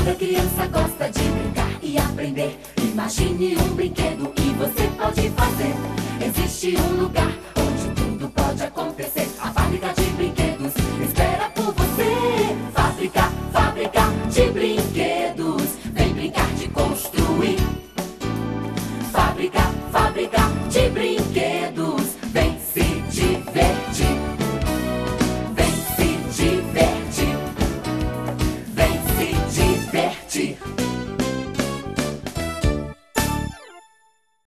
Toda criança gosta de brincar e aprender. Imagine um brinquedo e você pode fazer. Existe um lugar onde tudo pode acontecer. A fábrica de brinquedos espera por você. Fábrica, fábrica de brinquedos.